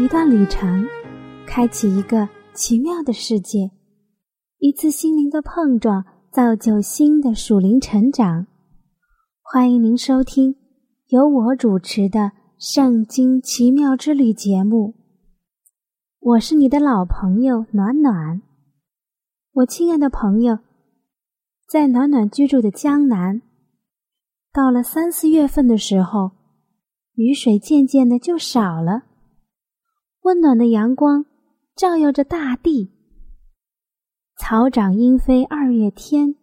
一段旅程，开启一个奇妙的世界；一次心灵的碰撞，造就新的属灵成长。欢迎您收听由我主持的《圣经奇妙之旅》节目。我是你的老朋友暖暖。我亲爱的朋友，在暖暖居住的江南，到了三四月份的时候，雨水渐渐的就少了。温暖的阳光照耀着大地，草长莺飞二月天，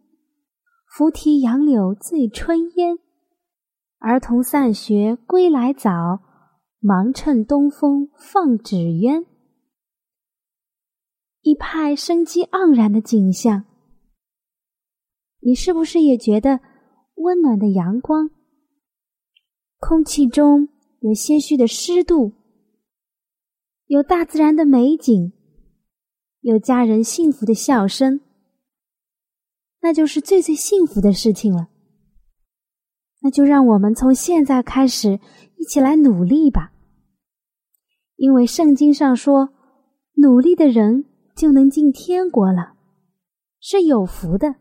拂堤杨柳醉春烟。儿童散学归来早，忙趁东风放纸鸢。一派生机盎然的景象，你是不是也觉得温暖的阳光？空气中有些许的湿度。有大自然的美景，有家人幸福的笑声，那就是最最幸福的事情了。那就让我们从现在开始一起来努力吧，因为圣经上说，努力的人就能进天国了，是有福的。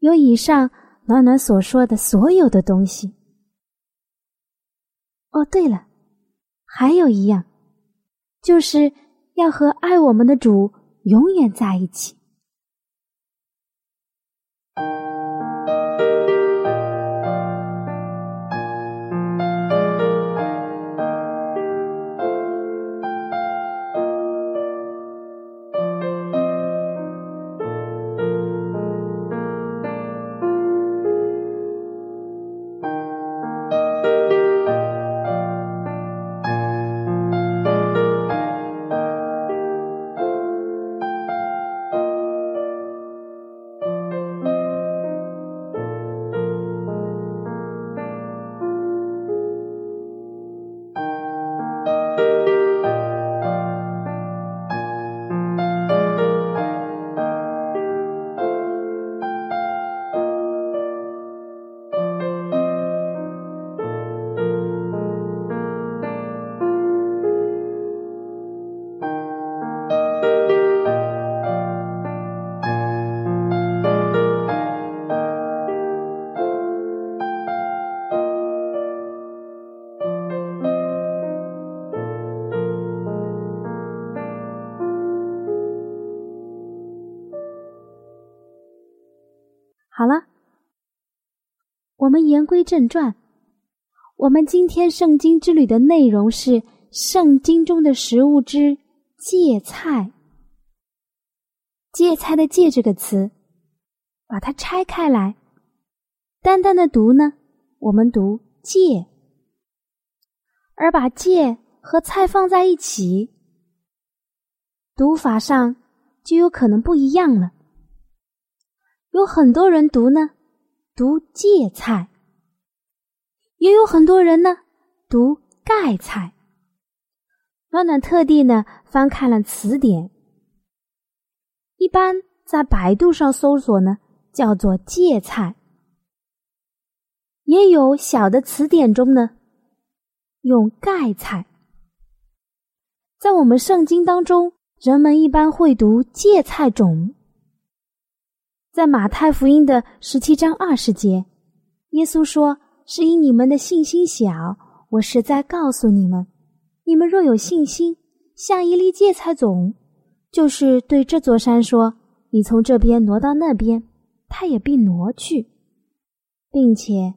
有以上暖暖所说的所有的东西。哦，对了，还有一样。就是要和爱我们的主永远在一起。我们言归正传。我们今天圣经之旅的内容是圣经中的食物之芥菜。芥菜的“芥”这个词，把它拆开来，单单的读呢，我们读“芥”；而把“芥”和“菜”放在一起，读法上就有可能不一样了。有很多人读呢，读芥菜；也有很多人呢，读盖菜。暖暖特地呢翻看了词典，一般在百度上搜索呢，叫做芥菜；也有小的词典中呢，用盖菜。在我们圣经当中，人们一般会读芥菜种。在马太福音的十七章二十节，耶稣说：“是因你们的信心小，我实在告诉你们，你们若有信心，像一粒芥菜种，就是对这座山说：‘你从这边挪到那边，它也必挪去，并且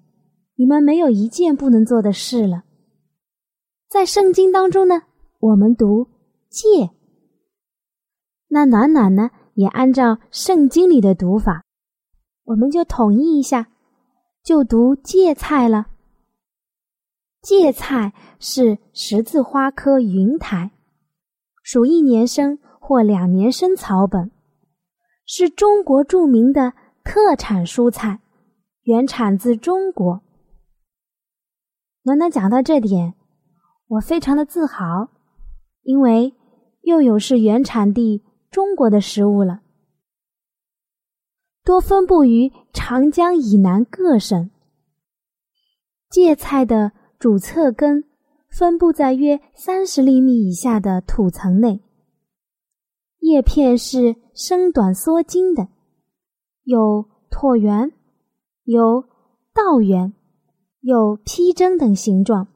你们没有一件不能做的事了。’在圣经当中呢，我们读芥，那暖暖呢？”也按照圣经里的读法，我们就统一一下，就读芥菜了。芥菜是十字花科芸苔，属一年生或两年生草本，是中国著名的特产蔬菜，原产自中国。暖暖讲到这点，我非常的自豪，因为又有是原产地中国的食物了。多分布于长江以南各省。芥菜的。主侧根分布在约三十厘米以下的土层内，叶片是身短缩茎的，有椭圆、有倒圆、有披针等形状。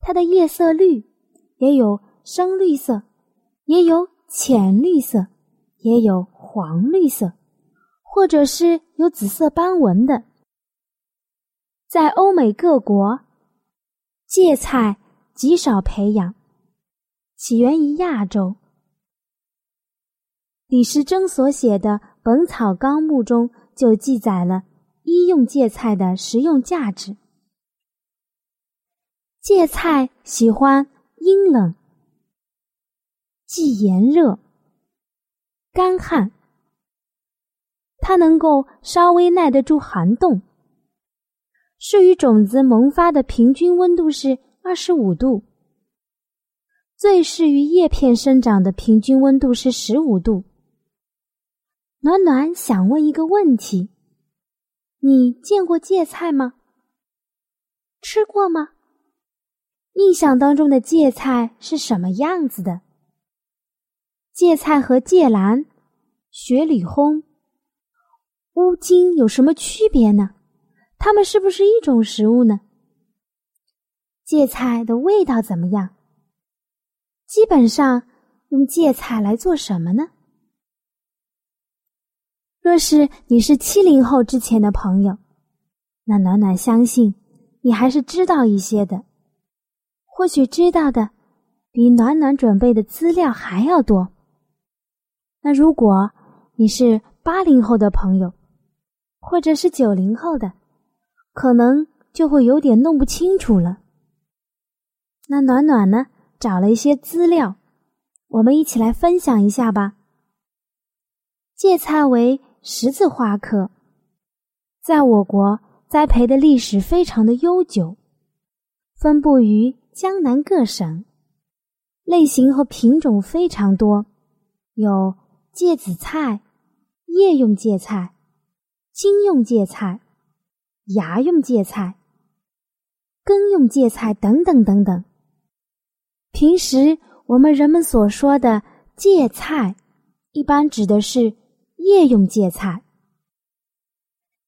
它的叶色绿，也有深绿色，也有浅绿色，也有黄绿色，或者是有紫色斑纹的。在欧美各国。芥菜极少培养，起源于亚洲。李时珍所写的《本草纲目》中就记载了医用芥菜的食用价值。芥菜喜欢阴冷、既炎热、干旱，它能够稍微耐得住寒冻。适于种子萌发的平均温度是二十五度，最适于叶片生长的平均温度是十五度。暖暖想问一个问题：你见过芥菜吗？吃过吗？印象当中的芥菜是什么样子的？芥菜和芥兰、雪里红、乌金有什么区别呢？它们是不是一种食物呢？芥菜的味道怎么样？基本上用芥菜来做什么呢？若是你是七零后之前的朋友，那暖暖相信你还是知道一些的，或许知道的比暖暖准备的资料还要多。那如果你是八零后的朋友，或者是九零后的，可能就会有点弄不清楚了。那暖暖呢？找了一些资料，我们一起来分享一下吧。芥菜为十字花科，在我国栽培的历史非常的悠久，分布于江南各省，类型和品种非常多，有芥子菜、叶用芥菜、茎用芥菜。芽用芥菜、根用芥菜等等等等。平时我们人们所说的芥菜，一般指的是叶用芥菜。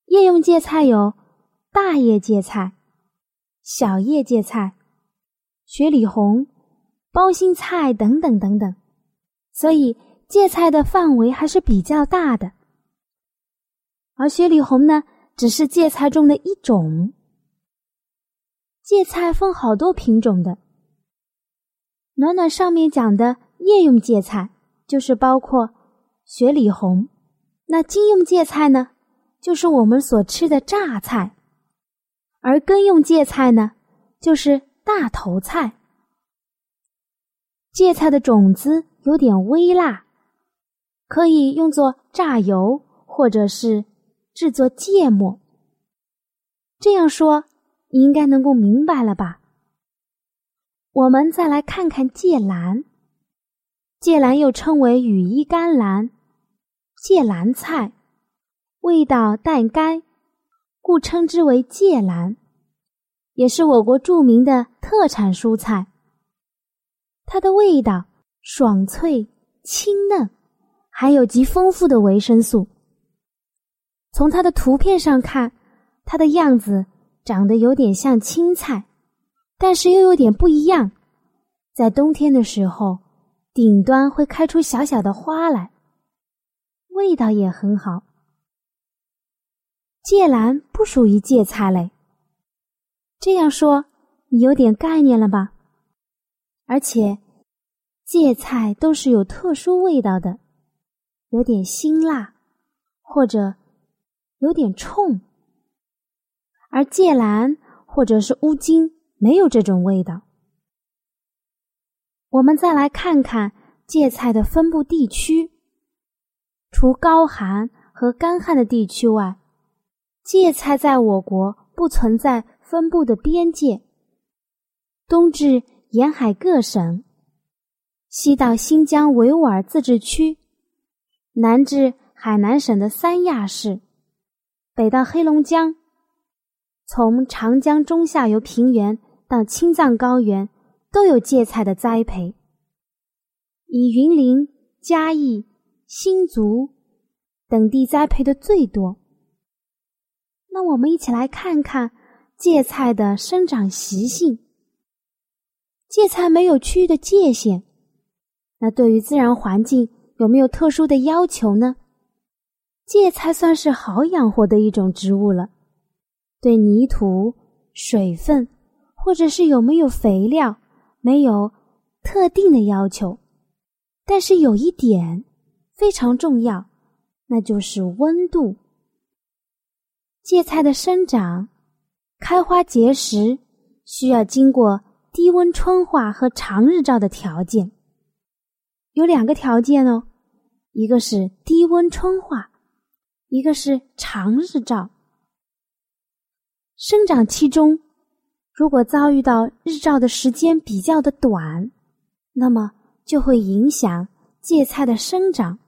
叶用芥菜有大叶芥菜、小叶芥菜、雪里红、包心菜等等等等。所以芥菜的范围还是比较大的。而雪里红呢？只是芥菜中的一种。芥菜分好多品种的。暖暖上面讲的叶用芥菜，就是包括雪里红。那茎用芥菜呢，就是我们所吃的榨菜。而根用芥菜呢，就是大头菜。芥菜的种子有点微辣，可以用作榨油，或者是。制作芥末，这样说你应该能够明白了吧？我们再来看看芥兰，芥兰又称为羽衣甘蓝、芥兰菜，味道淡甘，故称之为芥兰，也是我国著名的特产蔬菜。它的味道爽脆、清嫩，还有极丰富的维生素。从它的图片上看，它的样子长得有点像青菜，但是又有点不一样。在冬天的时候，顶端会开出小小的花来，味道也很好。芥兰不属于芥菜类，这样说你有点概念了吧？而且，芥菜都是有特殊味道的，有点辛辣，或者。有点冲，而芥兰或者是乌金没有这种味道。我们再来看看芥菜的分布地区，除高寒和干旱的地区外，芥菜在我国不存在分布的边界。东至沿海各省，西到新疆维吾尔自治区，南至海南省的三亚市，北到黑龙江，从长江中下游平原到青藏高原。都有芥菜的栽培，以云林、嘉义、新竹等地栽培的最多。那我们一起来看看芥菜的生长习性。芥菜没有区域的界限，那对于自然环境有没有特殊的要求呢？芥菜算是好养活的一种植物了，对泥土、水分，或者是有没有肥料。没有特定的要求，但是有一点非常重要，那就是温度。芥菜的生长、开花结实，需要经过低温春化和长日照的条件。有两个条件哦，一个是低温春化，一个是长日照。生长期中。如果遭遇到日照的时间比较的短，那么就会影响芥菜的生长，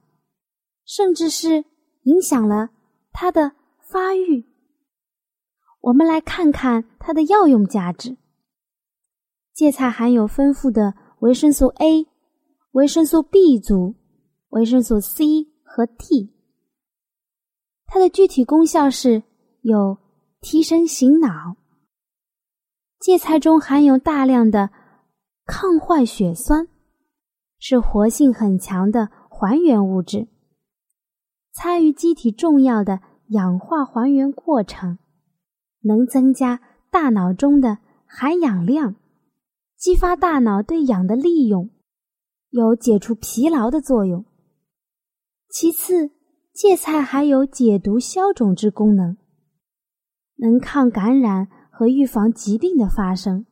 甚至是影响了它的发育。我们来看看它的药用价值。芥菜含有丰富的维生素 A、维生素 B 族、维生素 C 和 T。它的具体功效是有提神醒脑。芥菜中含有大量的抗坏血酸，是活性很强的还原物质，参与机体重要的氧化还原过程，能增加大脑中的含氧量，激发大脑对氧的利用，有解除疲劳的作用。其次，芥菜还有解毒消肿之功能，能抗感染。和预防疾病的发生，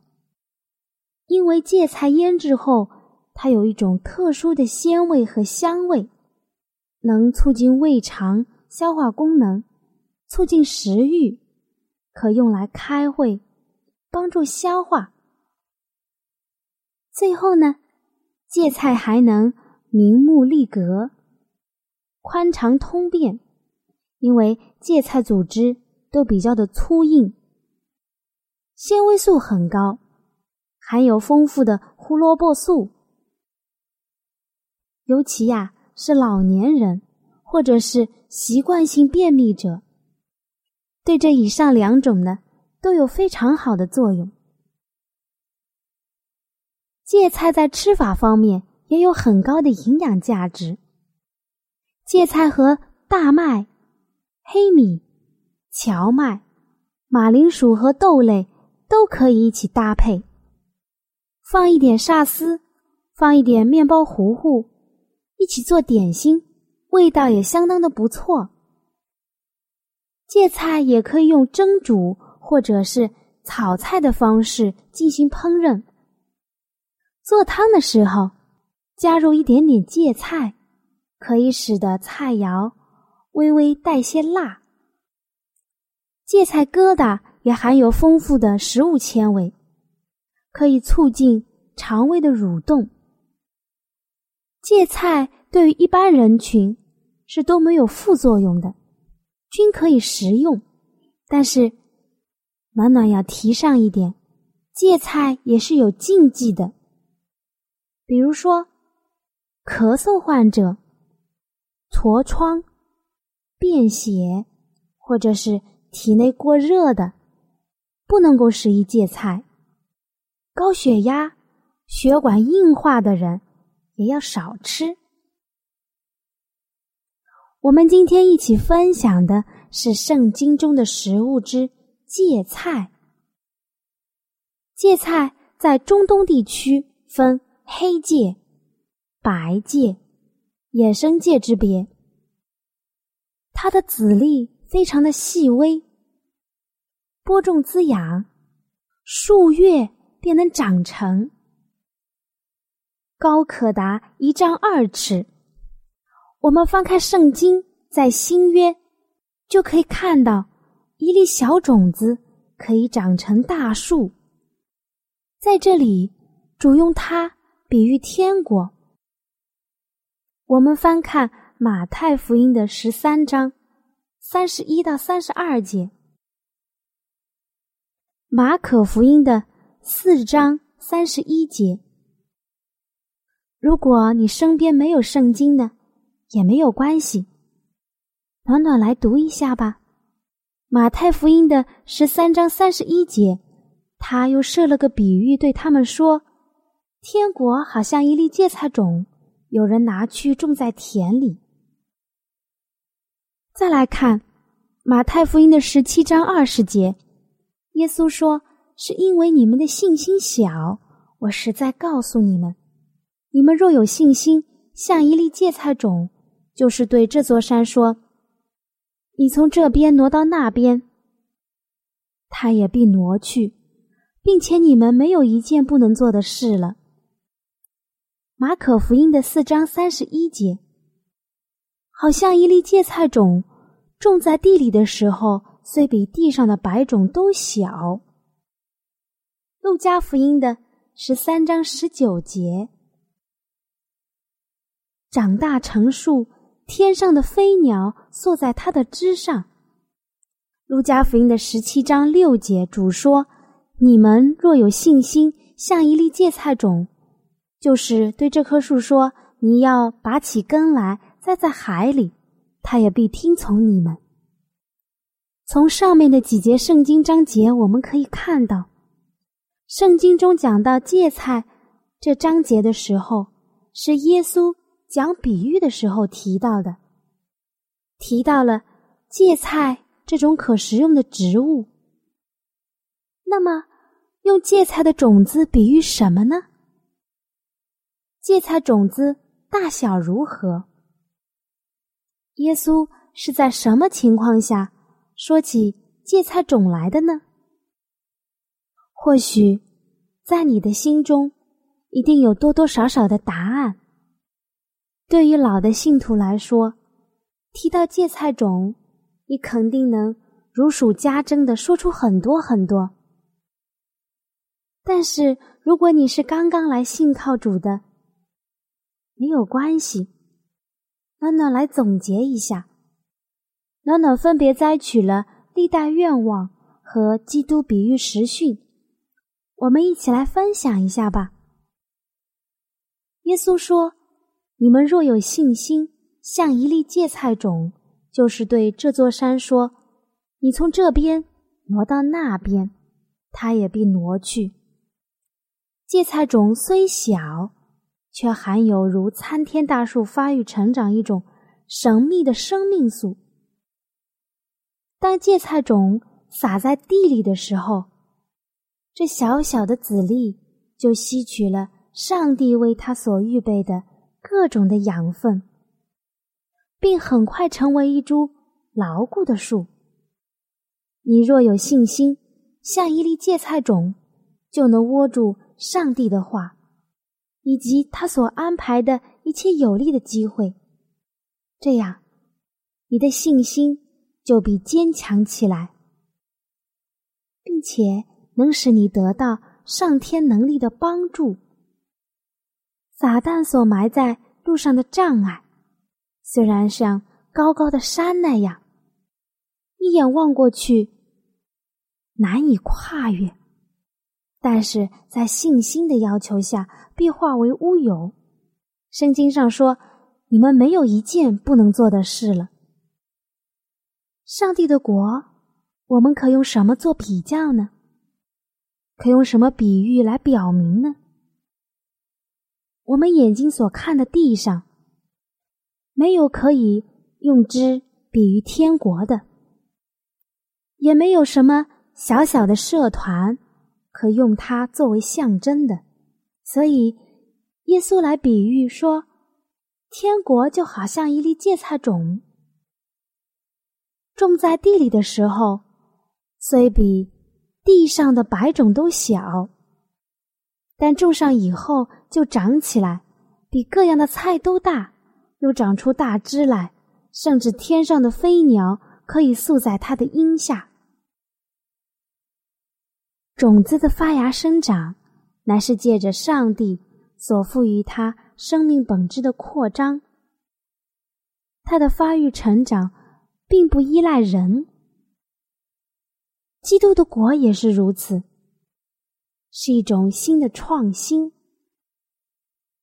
因为芥菜腌制后，它有一种特殊的鲜味和香味，能促进胃肠消化功能，促进食欲，可用来开会，帮助消化。最后呢，芥菜还能明目利格、宽肠通便，因为芥菜组织都比较的粗硬。纤维素很高，含有丰富的胡萝卜素，尤其呀是老年人或者是习惯性便秘者，对这以上两种呢都有非常好的作用。芥菜在吃法方面也有很高的营养价值。芥菜和大麦、黑米、荞麦、马铃薯和豆类。都可以一起搭配，放一点沙司，放一点面包糊糊，一起做点心，味道也相当的不错。芥菜也可以用蒸煮或者是炒菜的方式进行烹饪。做汤的时候，加入一点点芥菜，可以使得菜肴微微带些辣。芥菜疙瘩。也含有丰富的食物纤维，可以促进肠胃的蠕动。芥菜对于一般人群是都没有副作用的，均可以食用。但是暖暖要提上一点，芥菜也是有禁忌的，比如说咳嗽患者、痤疮、便血，或者是体内过热的。不能够食用芥菜，高血压、血管硬化的人也要少吃。我们今天一起分享的是圣经中的食物之芥菜。芥菜在中东地区分黑界、白界、野生界之别，它的籽粒非常的细微。播种滋养，数月便能长成，高可达一丈二尺。我们翻开圣经，在新约就可以看到一粒小种子可以长成大树。在这里，主用它比喻天国。我们翻看马太福音的十三章三十一到三十二节，马可福音的四章三十一节。如果你身边没有圣经呢，也没有关系，暖暖来读一下吧。马太福音的十三章三十一节，他又设了个比喻，对他们说：“天国好像一粒芥菜种。”有人拿去种在田里。再来看马太福音的十七章二十节，耶稣说：“是因为你们的信心小，我实在告诉你们，你们若有信心，像一粒芥菜种，就是对这座山说：‘你从这边挪到那边’，它也必挪去，并且你们没有一件不能做的事了。”马可福音的四章三十一节，好像一粒芥菜种种在地里的时候，虽比地上的白种都小。路加福音的十三章十九节，长大成树，天上的飞鸟坐在它的枝上。路加福音的十七章六节，主说：“你们若有信心，像一粒芥菜种。”就是对这棵树说：“你要拔起根来，栽在海里，它也必听从你们。”从上面的几节圣经章节，我们可以看到，圣经中讲到芥菜这章节的时候，是耶稣讲比喻的时候提到的，提到了芥菜这种可食用的植物。那么，用芥菜的种子比喻什么呢？芥菜种子大小如何？耶稣是在什么情况下说起芥菜种来的呢？或许在你的心中一定有多多少少的答案。对于老的信徒来说，提到芥菜种，你肯定能如数家珍的说出很多很多。但是如果你是刚刚来信靠主的，没有关系，暖暖来总结一下。暖暖分别摘取了历代愿望和基督比喻实训，我们一起来分享一下吧。耶稣说：“你们若有信心，像一粒芥菜种，就是对这座山说：‘你从这边挪到那边，它也必挪去。’芥菜种虽小。”却含有如参天大树发育成长一种神秘的生命素。当芥菜种撒在地里的时候，这小小的籽粒就吸取了上帝为它所预备的各种的养分，并很快成为一株牢固的树。你若有信心，像一粒芥菜种，就能握住上帝的话。以及他所安排的一切有利的机会，这样，你的信心就比坚强起来，并且能使你得到上天能力的帮助。撒旦所埋在路上的障碍，虽然像高高的山那样，一眼望过去难以跨越。但是在信心的要求下，必化为乌有。圣经上说：“你们没有一件不能做的事了。”上帝的国，我们可用什么做比较呢？可用什么比喻来表明呢？我们眼睛所看的地上，没有可以用之比喻天国的，也没有什么小小的社团。可用它作为象征的，所以耶稣来比喻说，天国就好像一粒芥菜种，种在地里的时候，虽比地上的百种都小，但种上以后就长起来，比各样的菜都大，又长出大枝来，甚至天上的飞鸟可以宿在它的荫下。种子的发芽生长，乃是借着上帝所赋予它生命本质的扩张。它的发育成长，并不依赖人。基督的国也是如此，是一种新的创新。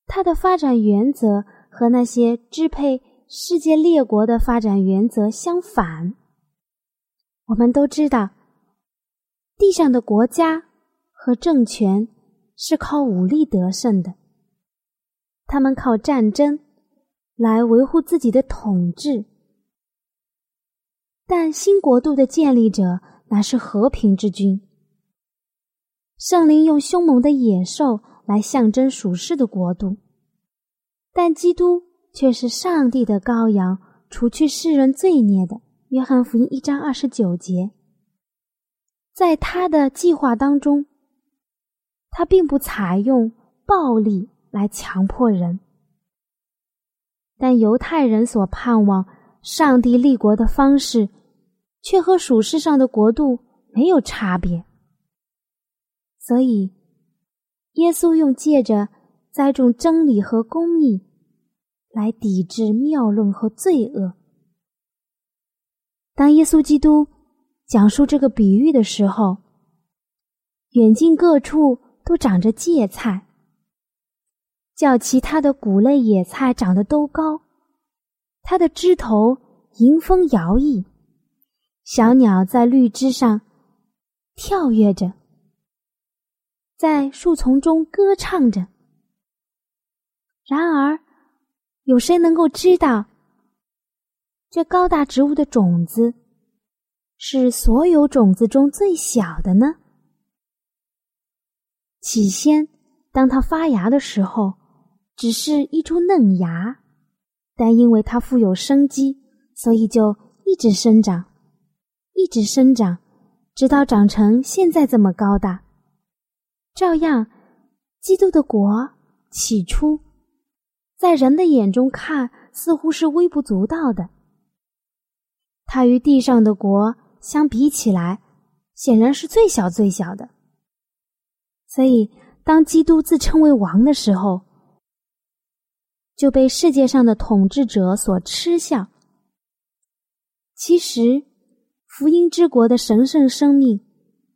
它的发展原则和那些支配世界列国的发展原则相反。我们都知道，地上的国家和政权是靠武力得胜的，他们靠战争来维护自己的统治。但新国度的建立者。乃是和平之君。圣灵用凶猛的野兽来象征属世的国度，但基督却是上帝的羔羊，除去世人罪孽的。约翰福音一章二十九节，在他的计划当中，他并不采用暴力来强迫人，但犹太人所盼望上帝立国的方式。却和属世上的国度没有差别，所以耶稣用借着栽种真理和公义来抵制谬论和罪恶。当耶稣基督讲述这个比喻的时候，远近各处都长着芥菜，较其他的谷类野菜长得都高，它的枝头迎风摇曳。小鸟在绿枝上跳跃着，在树丛中歌唱着。然而，有谁能够知道，这高大植物的种子是所有种子中最小的呢？起先，当它发芽的时候，只是一株嫩芽，但因为它富有生机，所以就一直生长。一直生长，直到长成现在这么高大。照样，基督的国起初在人的眼中看似乎是微不足道的，它与地上的国相比起来，显然是最小最小的。所以，当基督自称为王的时候，就被世界上的统治者所嗤笑。其实。福音之国的神圣生命，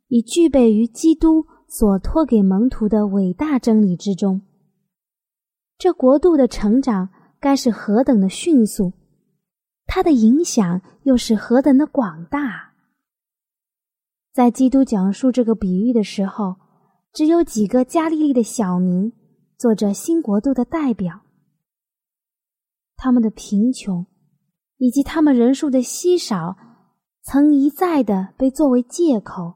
已具备于基督所托给门徒的伟大真理之中。这国度的成长该是何等的迅速，它的影响又是何等的广大。在基督讲述这个比喻的时候，只有几个加利利的小民做着新国度的代表，他们的贫穷以及他们人数的稀少。曾一再的被作为借口，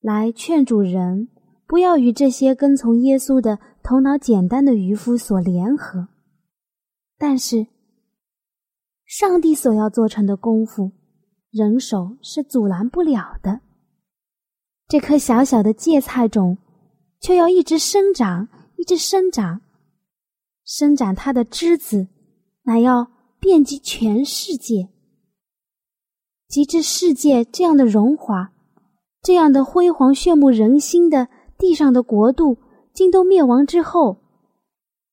来劝主人不要与这些跟从耶稣的头脑简单的渔夫所联合。但是，上帝所要做成的功夫，人手是阻拦不了的。这颗小小的芥菜种，却要一直生长，一直生长，伸展它的枝子，乃要遍及全世界。及至世界这样的荣华，这样的辉煌炫目人心的地上的国度，竟都灭亡之后，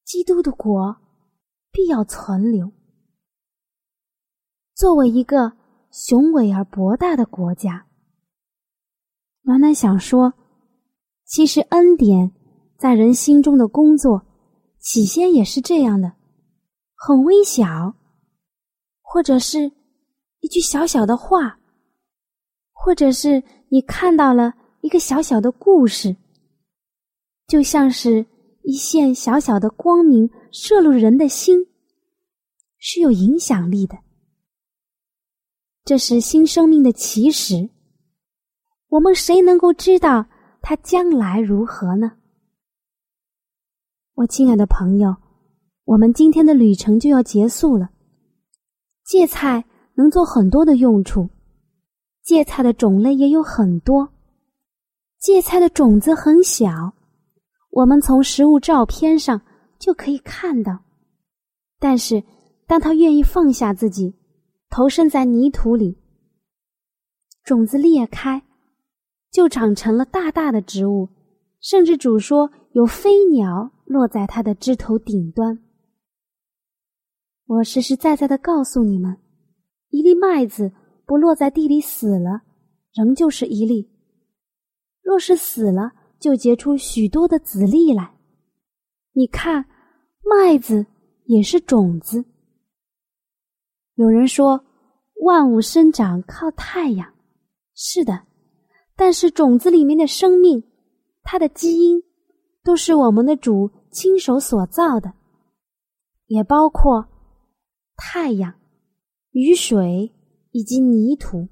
基督的国必要存留。作为一个雄伟而博大的国家，暖暖想说，其实恩典在人心中的工作，起先也是这样的，很微小，或者是。一句小小的话，或者是你看到了一个小小的故事，就像是一线小小的光明射入人的心，是有影响力的。这是新生命的起始。我们谁能够知道它将来如何呢？我亲爱的朋友，我们今天的旅程就要结束了。芥菜。能做很多的用处，芥菜的种类也有很多，芥菜的种子很小，我们从实物照片上就可以看到。但是，当它愿意放下自己，投身在泥土里，种子裂开，就长成了大大的植物。甚至主说有飞鸟落在它的枝头顶端。我实实在在的告诉你们，一粒麦子不落在地里死了，仍旧是一粒。若是死了，就结出许多的籽粒来。你看，麦子也是种子。有人说，万物生长靠太阳，是的，但是种子里面的生命，它的基因，都是我们的主亲手所造的，也包括太阳、雨水以及泥土。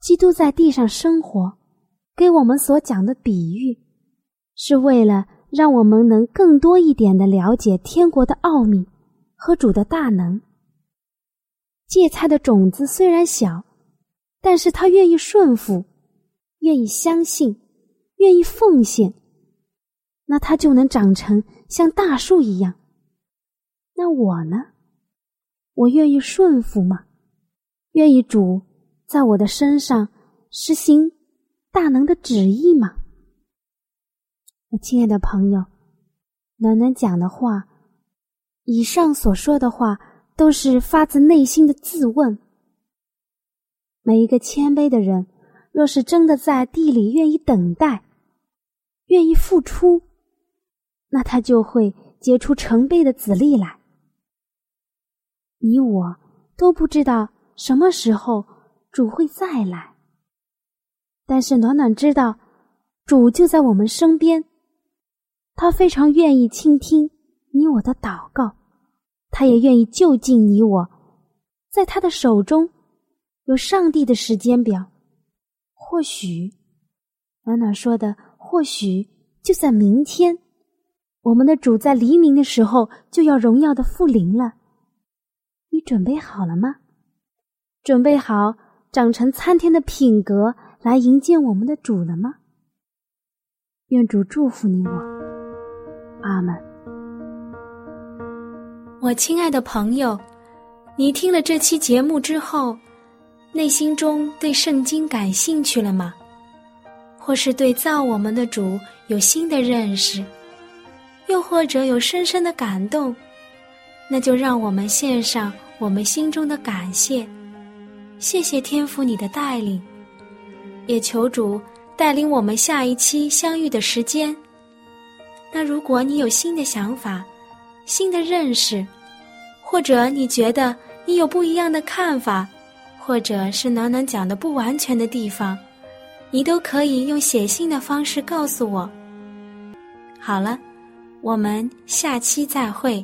基督在地上生活。给我们所讲的比喻，是为了让我们能更多一点的了解天国的奥秘和主的大能。芥菜的种子虽然小，但是他愿意顺服，愿意相信，愿意奉献，那他就能长成像大树一样。那我呢？我愿意顺服吗？愿意主在我的身上实行？大能的旨意吗？我亲爱的朋友，暖暖讲的话，以上所说的话，都是发自内心的自问。每一个谦卑的人，若是真的在地里愿意等待，愿意付出，那他就会结出成倍的籽粒来。你我都不知道什么时候主会再来。但是暖暖知道，主就在我们身边，他非常愿意倾听你我的祷告，他也愿意就近你我，在他的手中有上帝的时间表。或许，暖暖说的，或许就在明天，我们的主在黎明的时候就要荣耀的复临了。你准备好了吗？准备好长成参天的品格。来迎接我们的主了吗？愿主祝福你我，阿门。我亲爱的朋友，你听了这期节目之后，内心中对圣经感兴趣了吗？或是对造我们的主有新的认识，又或者有深深的感动？那就让我们献上我们心中的感谢，谢谢天父你的带领。也求主带领我们下一期相遇的时间。那如果你有新的想法、新的认识，或者你觉得你有不一样的看法，或者是暖暖讲的不完全的地方，你都可以用写信的方式告诉我。好了，我们下期再会。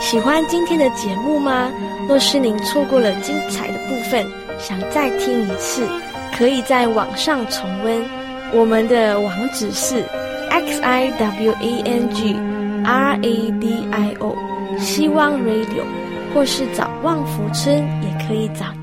喜欢今天的节目吗？若是您错过了精彩的部分，想再听一次，可以在网上重温。我们的网址是 x i w a n g r a d i o，希望 Radio，或是找旺福村也可以找。